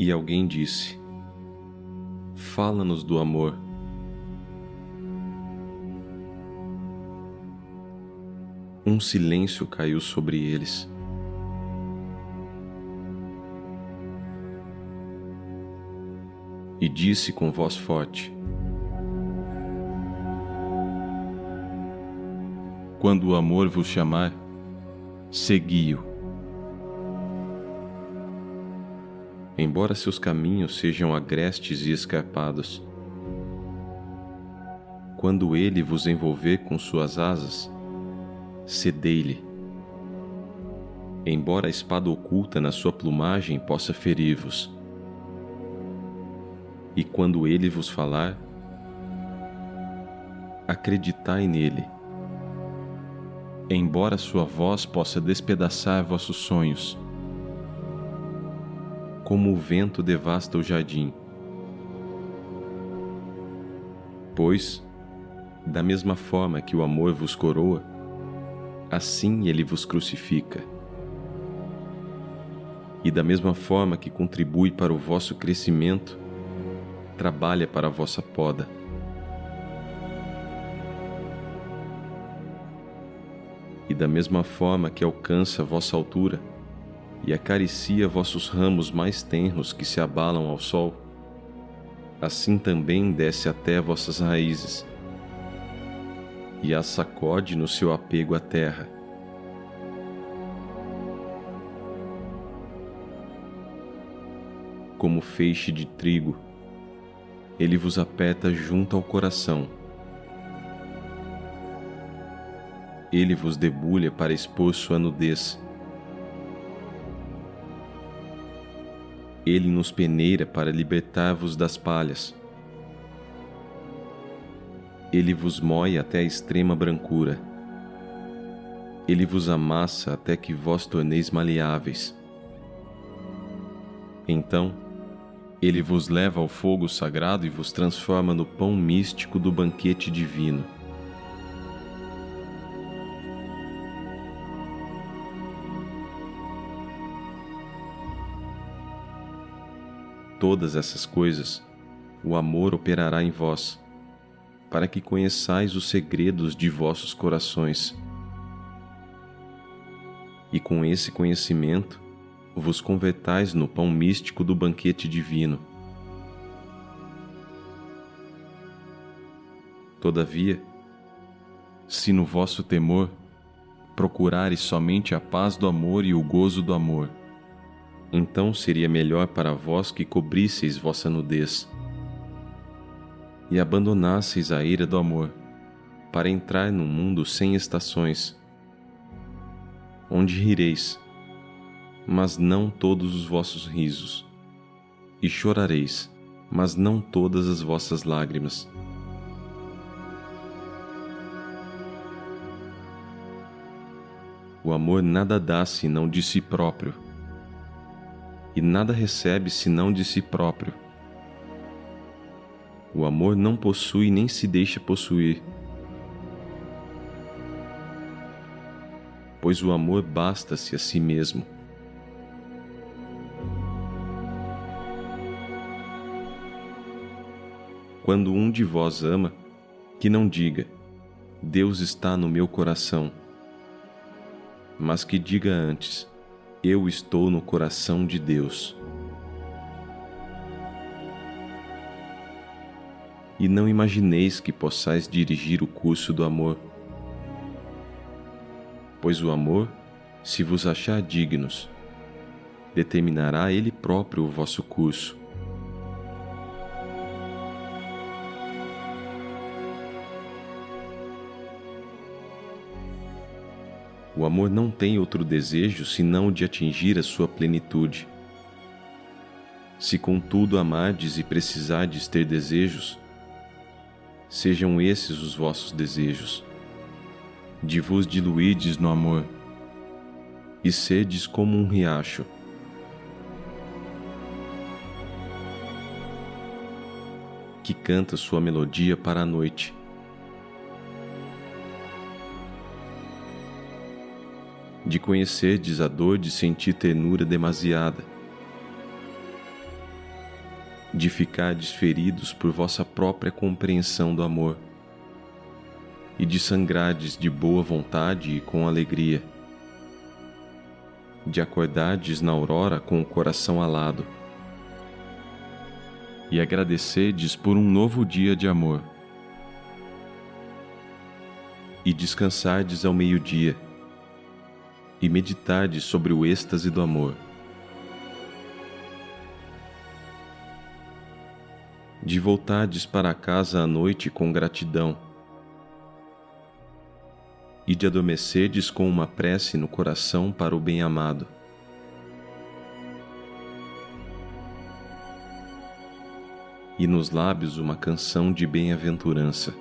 E alguém disse: Fala-nos do amor. Um silêncio caiu sobre eles. E disse com voz forte: Quando o amor vos chamar, segui-o. Embora seus caminhos sejam agrestes e escarpados, quando ele vos envolver com suas asas, cedei-lhe. Embora a espada oculta na sua plumagem possa ferir-vos, e quando ele vos falar, acreditai nele embora sua voz possa despedaçar vossos sonhos. Como o vento devasta o jardim. Pois, da mesma forma que o amor vos coroa, assim ele vos crucifica. E da mesma forma que contribui para o vosso crescimento, trabalha para a vossa poda. e da mesma forma que alcança vossa altura e acaricia vossos ramos mais tenros que se abalam ao sol, assim também desce até vossas raízes e as sacode no seu apego à terra. Como feixe de trigo, ele vos aperta junto ao coração ele vos debulha para expor sua nudez. Ele nos peneira para libertar-vos das palhas. Ele vos moe até a extrema brancura. Ele vos amassa até que vós torneis maleáveis. Então, ele vos leva ao fogo sagrado e vos transforma no pão místico do banquete divino. Todas essas coisas, o amor operará em vós, para que conheçais os segredos de vossos corações. E com esse conhecimento, vos convertais no pão místico do banquete divino. Todavia, se no vosso temor procurares somente a paz do amor e o gozo do amor, então seria melhor para vós que cobrisseis vossa nudez e abandonasseis a ira do amor, para entrar num mundo sem estações, onde rireis, mas não todos os vossos risos, e chorareis, mas não todas as vossas lágrimas. O amor nada dá senão de si próprio e nada recebe senão de si próprio. O amor não possui nem se deixa possuir, pois o amor basta-se a si mesmo. Quando um de vós ama, que não diga, Deus está no meu coração, mas que diga antes, eu estou no coração de Deus. E não imagineis que possais dirigir o curso do amor, pois o amor, se vos achar dignos, determinará ele próprio o vosso curso. O amor não tem outro desejo senão de atingir a sua plenitude. Se contudo amardes e precisardes ter desejos, sejam esses os vossos desejos, de vos diluirdes no amor, e serdes como um riacho. Que canta sua melodia para a noite de conhecerdes a dor de sentir ternura demasiada, de ficardes feridos por vossa própria compreensão do amor, e de sangrardes de boa vontade e com alegria, de acordardes na aurora com o coração alado, e agradecerdes por um novo dia de amor, e descansardes ao meio-dia, e meditardes sobre o êxtase do amor de voltardes para casa à noite com gratidão e de adormecerdes com uma prece no coração para o bem-amado. E nos lábios uma canção de bem-aventurança.